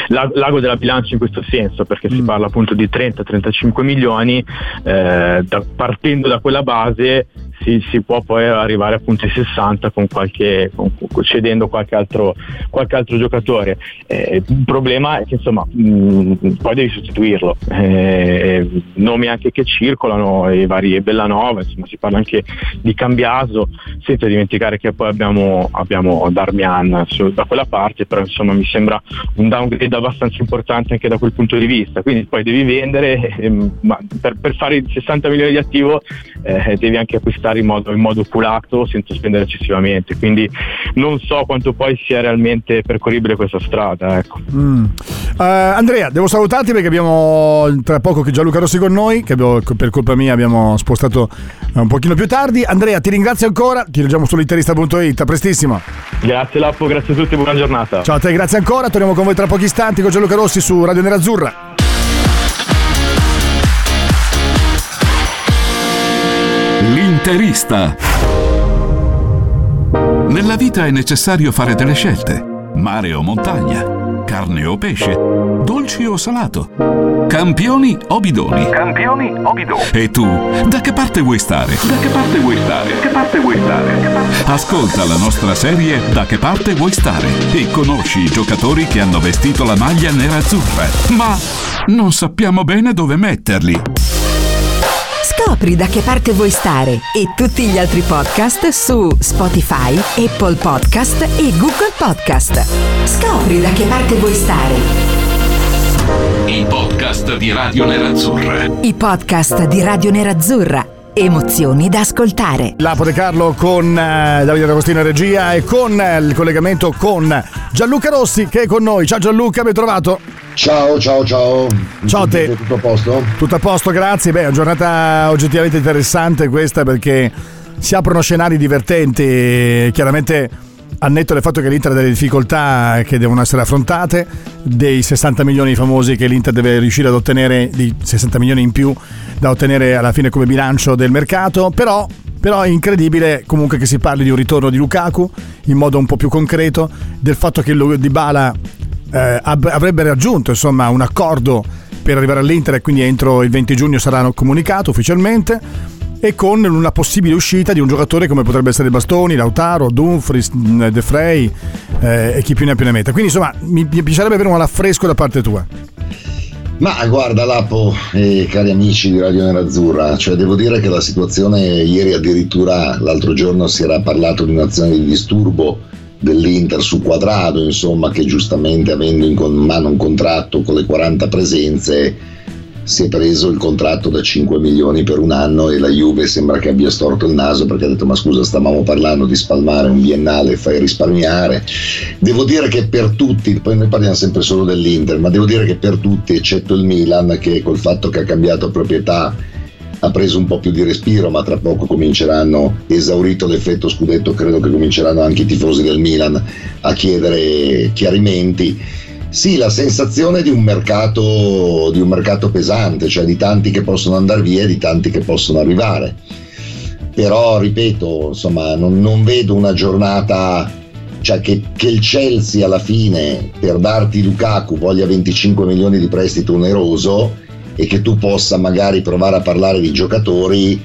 l'ago della bilancia in questo senso, perché mm. si parla appunto di 30-35 milioni, eh, da, partendo da quella base si, si, può poi arrivare appunto ai 60 con qualche, con, cedendo qualche altro, qualche altro giocatore. Eh, il problema è che insomma mh, poi devi sostituirlo. Eh, nomi anche che circolano, i vari Bellanova, insomma si parla anche di Cambiaso, senza dimenticare che poi abbiamo, abbiamo Darmian su, da quella parte, però insomma mi sembra un downgrade abbastanza importante anche da quel punto di vista. Quindi poi devi vendere, eh, ma per, per, fare i 60 milioni di attivo eh, devi anche acquistare in modo, in modo oculato senza spendere eccessivamente. Quindi non so quanto poi sia realmente percorribile questa strada. Ecco. Mm. Uh, Andrea, devo salutarti perché abbiamo tra poco che Gianluca Rossi con noi, che abbiamo, per colpa mia abbiamo spostato un pochino più tardi. Andrea, ti ringrazio ancora, ti leggiamo su l'interista.it, a prestissimo. Grazie Lappo, grazie a tutti, buona giornata. Ciao a te, grazie ancora, torniamo con voi tra pochi istanti con Gianluca Rossi su Radio Nerazzurra. L'interista. Nella vita è necessario fare delle scelte. Mare o montagna, carne o pesce, dolci o salato, campioni o bidoni. Campioni o bidoni. E tu, da che parte vuoi stare? Da che parte vuoi stare? Che parte vuoi stare? Ascolta la nostra serie Da che parte vuoi stare e conosci i giocatori che hanno vestito la maglia nera-azzurra. Ma non sappiamo bene dove metterli. Scopri da che parte vuoi stare e tutti gli altri podcast su Spotify, Apple Podcast e Google Podcast. Scopri da che parte vuoi stare. I podcast di Radio Nerazzurra. I podcast di Radio Nerazzurra. Emozioni da ascoltare. Lapo De Carlo con eh, Davide D'Agostino in regia e con eh, il collegamento con Gianluca Rossi che è con noi. Ciao Gianluca, ben trovato. Ciao, ciao, ciao. Ciao a te. Tutto a posto? Tutto a posto, grazie. Beh, è una giornata oggettivamente interessante questa perché si aprono scenari divertenti. Chiaramente al netto del fatto che l'Inter ha delle difficoltà che devono essere affrontate, dei 60 milioni famosi che l'Inter deve riuscire ad ottenere, di 60 milioni in più da ottenere alla fine come bilancio del mercato, però però è incredibile comunque che si parli di un ritorno di Lukaku in modo un po' più concreto, del fatto che Dybala eh, avrebbe raggiunto insomma, un accordo per arrivare all'Inter e quindi entro il 20 giugno sarà comunicato ufficialmente e con una possibile uscita di un giocatore come potrebbe essere Bastoni, Lautaro, Dumfries, De Frey eh, e chi più ne ha più ne metta. Quindi insomma mi, mi piacerebbe avere un affresco da parte tua. Ma guarda Lapo e cari amici di Radio Nerazzurra, cioè devo dire che la situazione ieri addirittura l'altro giorno si era parlato di un'azione di disturbo dell'Inter su Quadrado, insomma, che giustamente avendo in mano un contratto con le 40 presenze si è preso il contratto da 5 milioni per un anno e la Juve sembra che abbia storto il naso perché ha detto ma scusa stavamo parlando di spalmare un biennale e fai risparmiare devo dire che per tutti poi noi parliamo sempre solo dell'Inter ma devo dire che per tutti eccetto il Milan che col fatto che ha cambiato proprietà ha preso un po' più di respiro, ma tra poco cominceranno, esaurito l'effetto scudetto, credo che cominceranno anche i tifosi del Milan a chiedere chiarimenti. Sì, la sensazione di un mercato, di un mercato pesante, cioè di tanti che possono andare via e di tanti che possono arrivare. Però, ripeto, insomma, non, non vedo una giornata cioè che, che, il Chelsea alla fine per darti Lukaku voglia 25 milioni di prestito oneroso e che tu possa magari provare a parlare di giocatori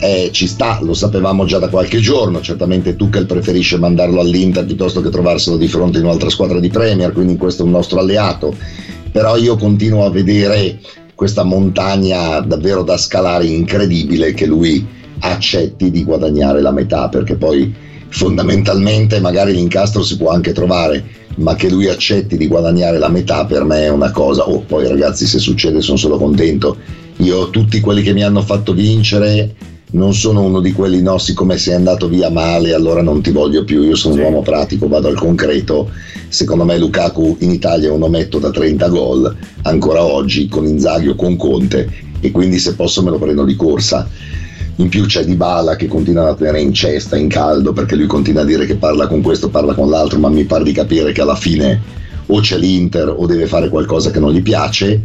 eh, ci sta, lo sapevamo già da qualche giorno, certamente Tuchel preferisce mandarlo all'Inter piuttosto che trovarselo di fronte in un'altra squadra di Premier, quindi questo è un nostro alleato, però io continuo a vedere questa montagna davvero da scalare incredibile che lui accetti di guadagnare la metà, perché poi fondamentalmente magari l'incastro si può anche trovare, ma che lui accetti di guadagnare la metà per me è una cosa, oh poi ragazzi se succede sono solo contento, io tutti quelli che mi hanno fatto vincere non sono uno di quelli no siccome sei andato via male allora non ti voglio più io sono sì. un uomo pratico vado al concreto secondo me Lukaku in Italia è un ometto da 30 gol ancora oggi con Inzaghi o con Conte e quindi se posso me lo prendo di corsa In più c'è Dybala che continua a tenere in cesta, in caldo, perché lui continua a dire che parla con questo, parla con l'altro, ma mi pare di capire che alla fine o c'è l'Inter o deve fare qualcosa che non gli piace.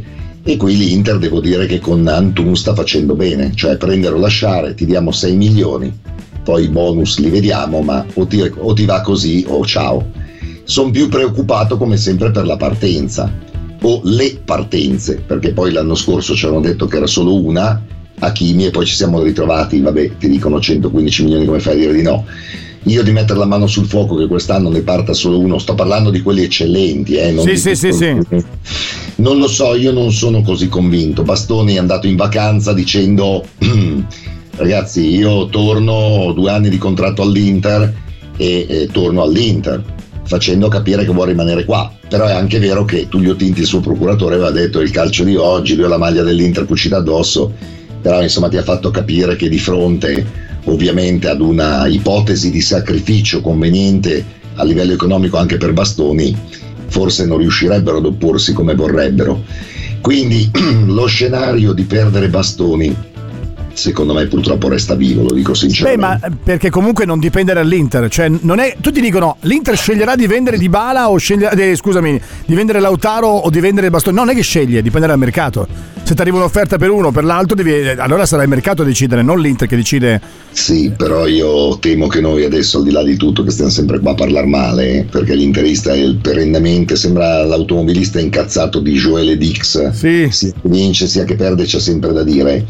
E qui l'Inter devo dire che con Antun sta facendo bene, cioè prendere o lasciare, ti diamo 6 milioni, poi i bonus li vediamo, ma o ti, o ti va così o ciao. Sono più preoccupato come sempre per la partenza o le partenze, perché poi l'anno scorso ci avevano detto che era solo una, Hakimi, e poi ci siamo ritrovati, vabbè, ti dicono 115 milioni, come fai a dire di no? Io di mettere la mano sul fuoco che quest'anno ne parta solo uno, sto parlando di quelli eccellenti, eh, non Sì, sì, sì, sì. Non lo so, io non sono così convinto. Bastoni è andato in vacanza dicendo ragazzi io torno, ho due anni di contratto all'Inter e, e torno all'Inter facendo capire che vuole rimanere qua. Però è anche vero che Tullio Tinti, il suo procuratore, aveva detto il calcio di oggi, lui ha la maglia dell'Inter cucita addosso, però insomma ti ha fatto capire che di fronte ovviamente ad una ipotesi di sacrificio conveniente a livello economico anche per Bastoni, forse non riuscirebbero ad opporsi come vorrebbero. Quindi lo scenario di perdere Bastoni, secondo me purtroppo resta vivo, lo dico Beh, sinceramente. ma perché comunque non dipende dall'Inter, cioè non è, tutti dicono l'Inter sceglierà di vendere Di Bala o sceglierà, eh, scusami, di vendere Lautaro o di vendere Bastoni, no, non è che sceglie, dipende dal mercato. Se ti arriva un'offerta per uno o per l'altro, devi- eh, allora sarà il mercato a decidere, non l'Inter che decide. Sì, però io temo che noi adesso, al di là di tutto, che stiamo sempre qua a parlare male, eh, perché l'interista è perennemente, sembra l'automobilista incazzato di Joele Dix. Sì. Sia che vince sia che perde, c'è sempre da dire.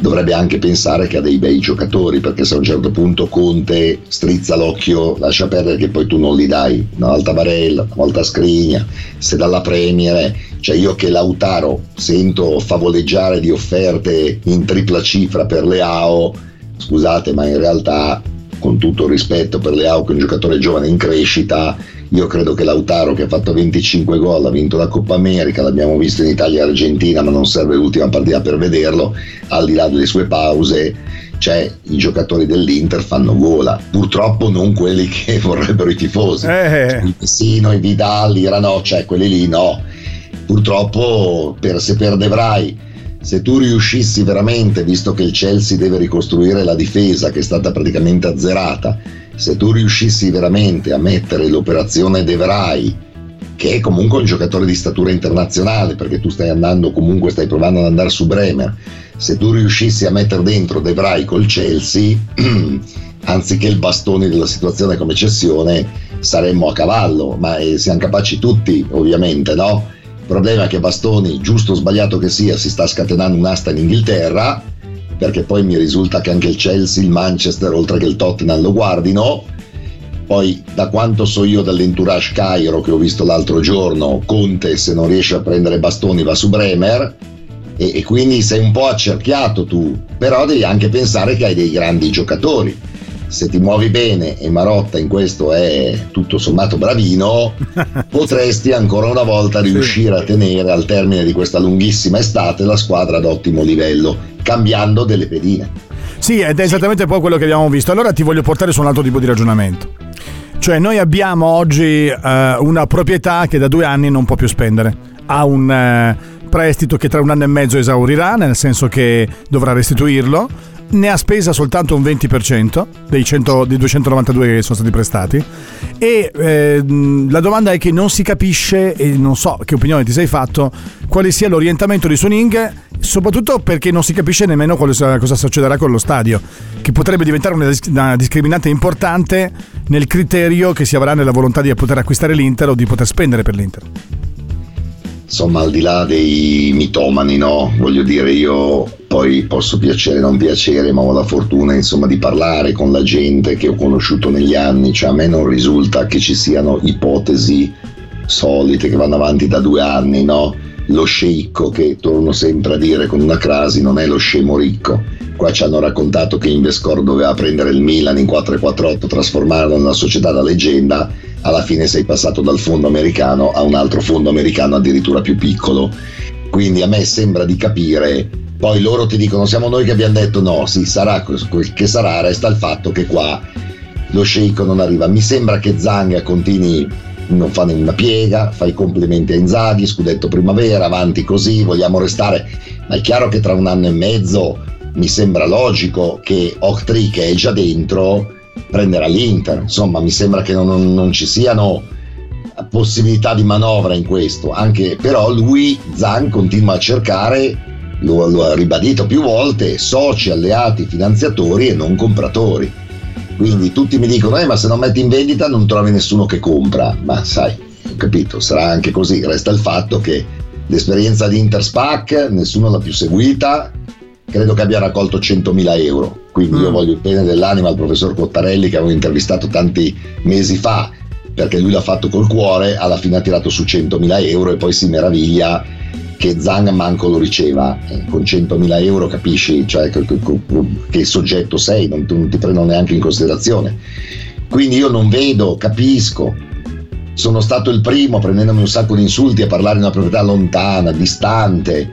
Dovrebbe anche pensare che ha dei bei giocatori, perché se a un certo punto Conte strizza l'occhio, lascia perdere che poi tu non li dai. Una volta Barella, una volta Scrigna, se dalla Premier, eh, cioè io che Lautaro sento favoleggiare di offerte in tripla cifra per le AO, scusate, ma in realtà, con tutto il rispetto per Leao, che è un giocatore giovane in crescita, io credo che Lautaro, che ha fatto 25 gol, ha vinto la Coppa America, l'abbiamo visto in Italia e Argentina, ma non serve l'ultima partita per vederlo, al di là delle sue pause. Cioè, i giocatori dell'Inter fanno gola, purtroppo non quelli che vorrebbero i tifosi. Eh. Il Pessino, i Vidal, i Ranò, cioè quelli lì no. Purtroppo, per, se perdevrai se tu riuscissi veramente, visto che il Chelsea deve ricostruire la difesa che è stata praticamente azzerata, se tu riuscissi veramente a mettere l'operazione De Vrij, che è comunque un giocatore di statura internazionale, perché tu stai andando comunque, stai provando ad andare su Bremer, se tu riuscissi a mettere dentro De Vrij col Chelsea, anziché il bastone della situazione come cessione, saremmo a cavallo, ma eh, siamo capaci tutti, ovviamente, no? Il problema è che Bastoni, giusto o sbagliato che sia, si sta scatenando un'asta in Inghilterra, perché poi mi risulta che anche il Chelsea, il Manchester, oltre che il Tottenham lo guardino. Poi, da quanto so io dall'entourage Cairo che ho visto l'altro giorno, Conte se non riesce a prendere Bastoni va su Bremer e, e quindi sei un po' accerchiato tu, però devi anche pensare che hai dei grandi giocatori. Se ti muovi bene e Marotta in questo è tutto sommato bravino, potresti ancora una volta riuscire a tenere al termine di questa lunghissima estate la squadra ad ottimo livello, cambiando delle pedine. Sì, ed è esattamente poi quello che abbiamo visto. Allora ti voglio portare su un altro tipo di ragionamento. Cioè, noi abbiamo oggi eh, una proprietà che da due anni non può più spendere. Ha un eh, prestito che tra un anno e mezzo esaurirà, nel senso che dovrà restituirlo. Ne ha spesa soltanto un 20% dei, 100, dei 292 che sono stati prestati. E eh, la domanda è che non si capisce, e non so che opinione ti sei fatto, quale sia l'orientamento di Suning, soprattutto perché non si capisce nemmeno cosa, cosa succederà con lo stadio, che potrebbe diventare una, una discriminante importante nel criterio che si avrà nella volontà di poter acquistare l'Inter o di poter spendere per l'Inter. Insomma, al di là dei mitomani, no? Voglio dire, io poi posso piacere o non piacere, ma ho la fortuna, insomma, di parlare con la gente che ho conosciuto negli anni. Cioè, a me non risulta che ci siano ipotesi solite che vanno avanti da due anni, no? Lo sceicco, che torno sempre a dire con una crasi, non è lo scemo ricco. Qua ci hanno raccontato che Invescor doveva prendere il Milan in 4-4-8, trasformarlo in una società da leggenda, alla fine sei passato dal fondo americano a un altro fondo americano addirittura più piccolo. Quindi a me sembra di capire, poi loro ti dicono siamo noi che abbiamo detto no, sì, sarà quel che sarà, resta il fatto che qua lo sceicco non arriva. Mi sembra che Zanga continui, non fa nemmeno una piega, fa i complimenti a Inzaghi, scudetto primavera, avanti così, vogliamo restare, ma è chiaro che tra un anno e mezzo mi sembra logico che Octree che è già dentro prenderà l'Inter, insomma mi sembra che non, non- ci siano possibilità di manovra in questo, anche però lui Zan continua a cercare, lo, lo ha ribadito più volte, soci, alleati, finanziatori e non compratori. Quindi tutti mi dicono, eh, ma se non metti in vendita non trovi nessuno che compra, ma sai, ho capito, sarà anche così, resta il fatto che l'esperienza di Interspac nessuno l'ha più seguita, credo che abbia raccolto 100.000 euro, quindi io voglio il bene dell'anima al professor Cottarelli che avevo intervistato tanti mesi fa, perché lui l'ha fatto col cuore, alla fine ha tirato su 100.000 euro e poi si meraviglia che Zang manco lo riceva. Eh, con 100.000 euro capisci cioè, che, soggetto sei, non, non ti prendono neanche in considerazione. Quindi io non vedo, capisco. Sono stato il primo prendendomi un sacco di insulti a parlare di una proprietà lontana, distante,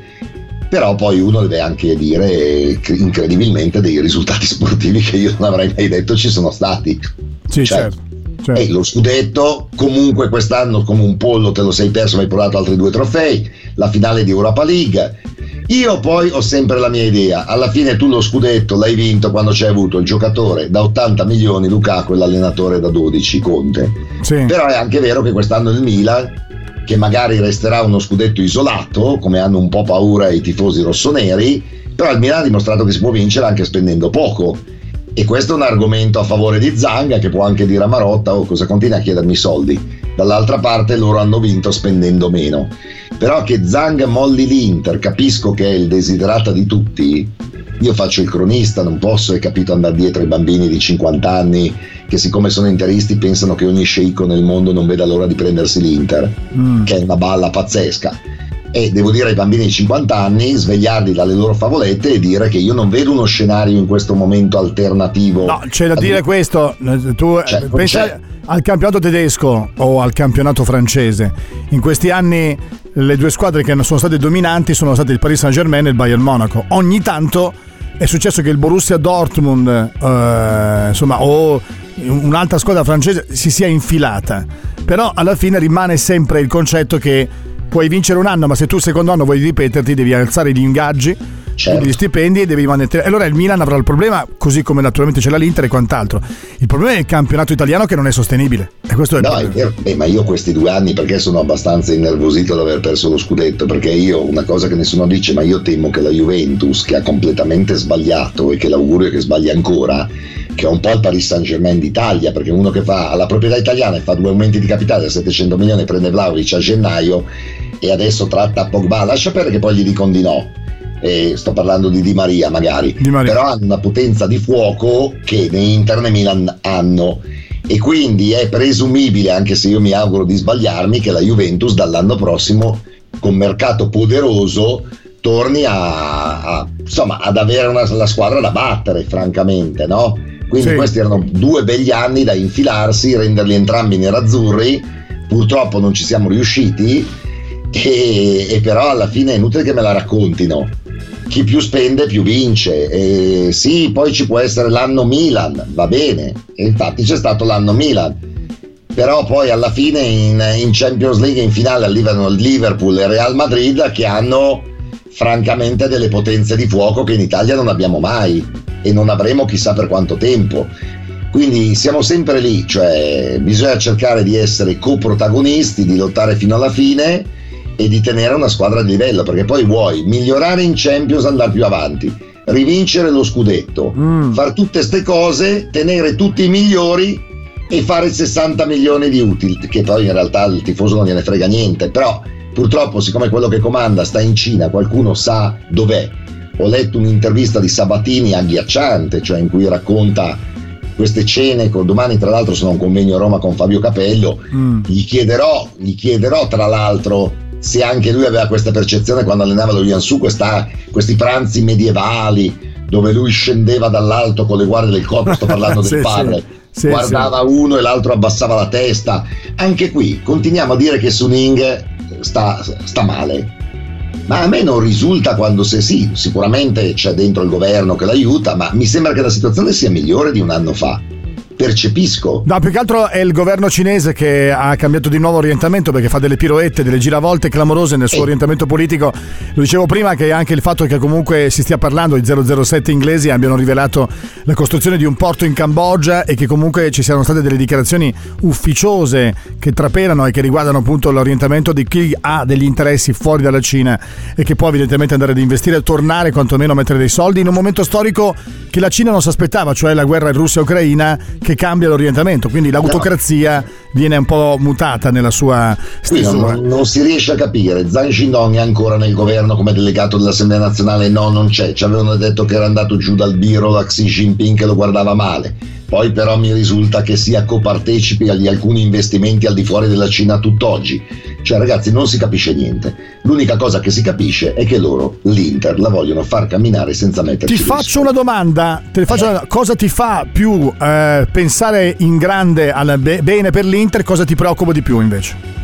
però poi uno deve anche dire eh, incredibilmente dei risultati sportivi che io non avrei mai detto ci sono stati. Sì, Cioè, certo. certo. E lo scudetto, comunque quest'anno come un pollo te lo sei perso, ma hai provato altri due trofei, la finale di Europa League. Io poi ho sempre la mia idea, alla fine tu lo scudetto l'hai vinto quando c'hai avuto il giocatore da 80 milioni, Lukaku e l'allenatore da 12, Conte. Sì. Però è anche vero che quest'anno il Milan, che magari resterà uno scudetto isolato, come hanno un po' paura i tifosi rossoneri, però il Milan ha dimostrato che si può vincere anche spendendo poco. E questo è un argomento a favore di Zanga che può anche dire a Marotta oh, cosa continua a chiedermi soldi. Dall'altra parte loro hanno vinto spendendo meno. Però che Zang molli l'Inter, capisco che è il desiderata di tutti. Io faccio il cronista, non posso, hai capito, andare dietro ai bambini di 50 anni che siccome sono interisti pensano che ogni sceicco nel mondo non veda l'ora di prendersi l'Inter, Mm. che è una balla pazzesca. E devo dire ai bambini di 50 anni, svegliarli dalle loro favolette e dire che io non vedo uno scenario in questo momento alternativo. No, c'è da dire questo, eh, tu eh, Cioè, non pensa c'è. al campionato tedesco o al campionato francese. In questi anni le due squadre che sono state dominanti sono state il Paris Saint-Germain e il Bayern Monaco. Ogni tanto è successo che il Borussia Dortmund, eh, insomma, o un'altra squadra francese si sia infilata. Però alla fine rimane sempre il concetto che puoi vincere un anno, ma se tu il secondo anno vuoi ripeterti, devi alzare gli ingaggi, Certo. gli stipendi e devi mantenere. E allora il Milan avrà il problema, così come naturalmente c'è l'Inter e quant'altro. Il problema è il campionato italiano che non è sostenibile. E questo è il No, è problema. Beh, ma io questi due anni perché sono abbastanza innervosito ad aver perso lo scudetto? Perché io, una cosa che nessuno dice, ma io temo che la Juventus, che ha completamente sbagliato e che l'augurio è che sbagli ancora, che è un po' il Paris Saint Germain d'Italia, perché uno che fa alla proprietà italiana e fa due aumenti di capitale da 700 milioni prende Vlaovic a gennaio e adesso tratta Pogba, lascia perdere che poi gli dicono di no. E sto parlando di Di Maria magari, Di Maria. però hanno una potenza di fuoco che né Inter né Milan hanno e quindi è presumibile, anche se io mi auguro di sbagliarmi, che la Juventus dall'anno prossimo con mercato poderoso torni a, a- insomma, ad avere una, la squadra da battere, francamente, no? Quindi Sì. questi erano due begli anni da infilarsi, renderli entrambi nerazzurri. Purtroppo non ci siamo riusciti, e, e però alla fine è inutile che me la raccontino. Chi più spende più vince. E sì, poi ci può essere l'anno Milan, va bene. E infatti c'è stato l'anno Milan. Però poi alla fine in, in Champions League in finale arrivano il Liverpool e il Real Madrid che hanno francamente delle potenze di fuoco che in Italia non abbiamo mai e non avremo chissà per quanto tempo. Quindi siamo sempre lì, cioè bisogna cercare di essere coprotagonisti, di lottare fino alla fine e di tenere una squadra di livello, perché poi vuoi migliorare in Champions, andare più avanti, rivincere lo scudetto, fare tutte ste cose, tenere tutti i migliori e fare 60 milioni di utili, che poi in realtà il tifoso non gliene frega niente, però purtroppo siccome quello che comanda sta in Cina, qualcuno sa dov'è. Ho letto un'intervista di Sabatini agghiacciante, cioè in cui racconta queste cene, con- domani tra l'altro sono a un convegno a Roma con Fabio Capello, gli chiederò, gli chiederò tra l'altro se anche lui aveva questa percezione quando allenava lo Yansu, questa- questi pranzi medievali dove lui scendeva dall'alto con le guardie del corpo, sto parlando Sì, del sì. padre, Sì, guardava uno e l'altro abbassava la testa. Anche qui continuiamo a dire che Suning sta, sta male. Ma a me non risulta quando se sì, sicuramente c'è dentro il governo che l'aiuta, ma mi sembra che la situazione sia migliore di un anno fa. Percepisco. No, più che altro è il governo cinese che ha cambiato di nuovo orientamento perché fa delle piroette, delle giravolte clamorose nel suo orientamento politico. Lo dicevo prima che anche il fatto che comunque si stia parlando, i 007 inglesi abbiano rivelato la costruzione di un porto in Cambogia e che comunque ci siano state delle dichiarazioni ufficiose che trapelano e che riguardano appunto l'orientamento di chi ha degli interessi fuori dalla Cina e che può evidentemente andare ad investire, tornare quantomeno a mettere dei soldi in un momento storico che la Cina non si aspettava, cioè la guerra Russia-Ucraina che cambia l'orientamento, quindi l'autocrazia viene un po' mutata nella sua Qui non, stesura. non si riesce a capire. Zhang Xindong è ancora nel governo come delegato dell'Assemblea nazionale? No, non c'è. Ci avevano detto che era andato giù dal biro da Xi Jinping che lo guardava male. Poi però mi risulta che sia copartecipi agli alcuni investimenti al di fuori della Cina tutt'oggi. Cioè ragazzi non si capisce niente. L'unica cosa che si capisce è che loro l'Inter la vogliono far camminare senza metterci Ti faccio una domanda, te ne faccio una- cosa ti fa più eh, pensare in grande al be- bene per l'Inter, cosa ti preoccupa di più invece?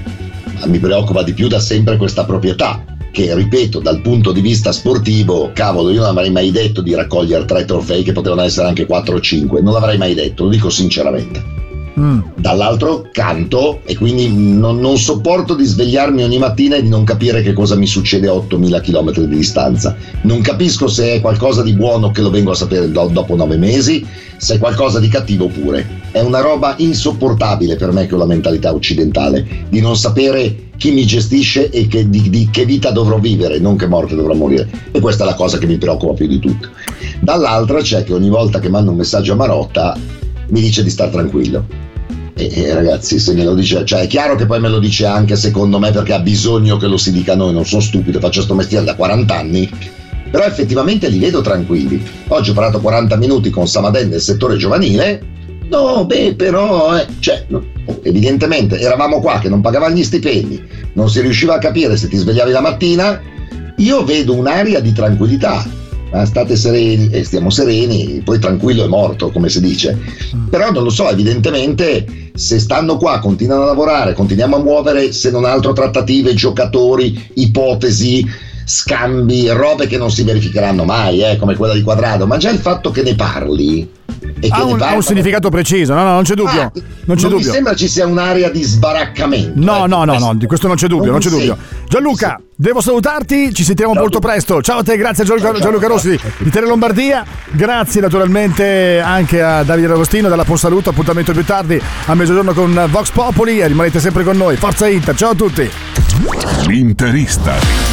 mi preoccupa di più da sempre questa proprietà che ripeto dal punto di vista sportivo cavolo io non avrei mai detto di raccogliere tre trofei che potevano essere anche 4 o 5 non l'avrei mai detto lo dico sinceramente dall'altro canto e quindi non, non sopporto di svegliarmi ogni mattina e di non capire che cosa mi succede a 8000 km di distanza non capisco se è qualcosa di buono che lo vengo a sapere do- dopo 9 mesi se è qualcosa di cattivo pure è una roba insopportabile per me che ho la mentalità occidentale di non sapere chi mi gestisce e che, di, di che vita dovrò vivere, non che morte dovrò morire. E questa è la cosa che mi preoccupa più di tutto. Dall'altra c'è che ogni volta che mando un messaggio a Marotta mi dice di star tranquillo. E, e ragazzi, se me lo dice, cioè è chiaro che poi me lo dice anche secondo me perché ha bisogno che lo si dica a noi, non sono stupido, faccio sto mestiere da 40 anni. Però effettivamente li vedo tranquilli. Oggi ho parlato 40 minuti con Samaden del settore giovanile. No, beh, però, eh, cioè, no, evidentemente eravamo qua che non pagavamo gli stipendi, non si riusciva a capire se ti svegliavi la mattina. Io vedo un'aria di tranquillità. Ma state sereni e stiamo sereni, poi tranquillo è morto, come si dice. Però non lo so, evidentemente se stanno qua, continuano a lavorare, continuiamo a muovere, se non altro trattative, giocatori, ipotesi, scambi, robe che non si verificheranno mai, eh, come quella di Quadrado, ma già il fatto che ne parli Ha un, ha un significato preciso, no, no, non c'è dubbio. Ah, non c'è mi dubbio. sembra ci sia un'area di sbaraccamento. No, no, no, no, di questo non c'è dubbio, non c'è Sì. dubbio. Gianluca, devo salutarti, ci sentiamo molto presto. Ciao a te, grazie a Gianluca, Gianluca Rossi di, di Tele Lombardia. Grazie naturalmente anche a Davide Agostino dalla Post Saluto, appuntamento più tardi a mezzogiorno con Vox Popoli rimanete sempre con noi. Forza Inter, ciao a tutti. L'interista.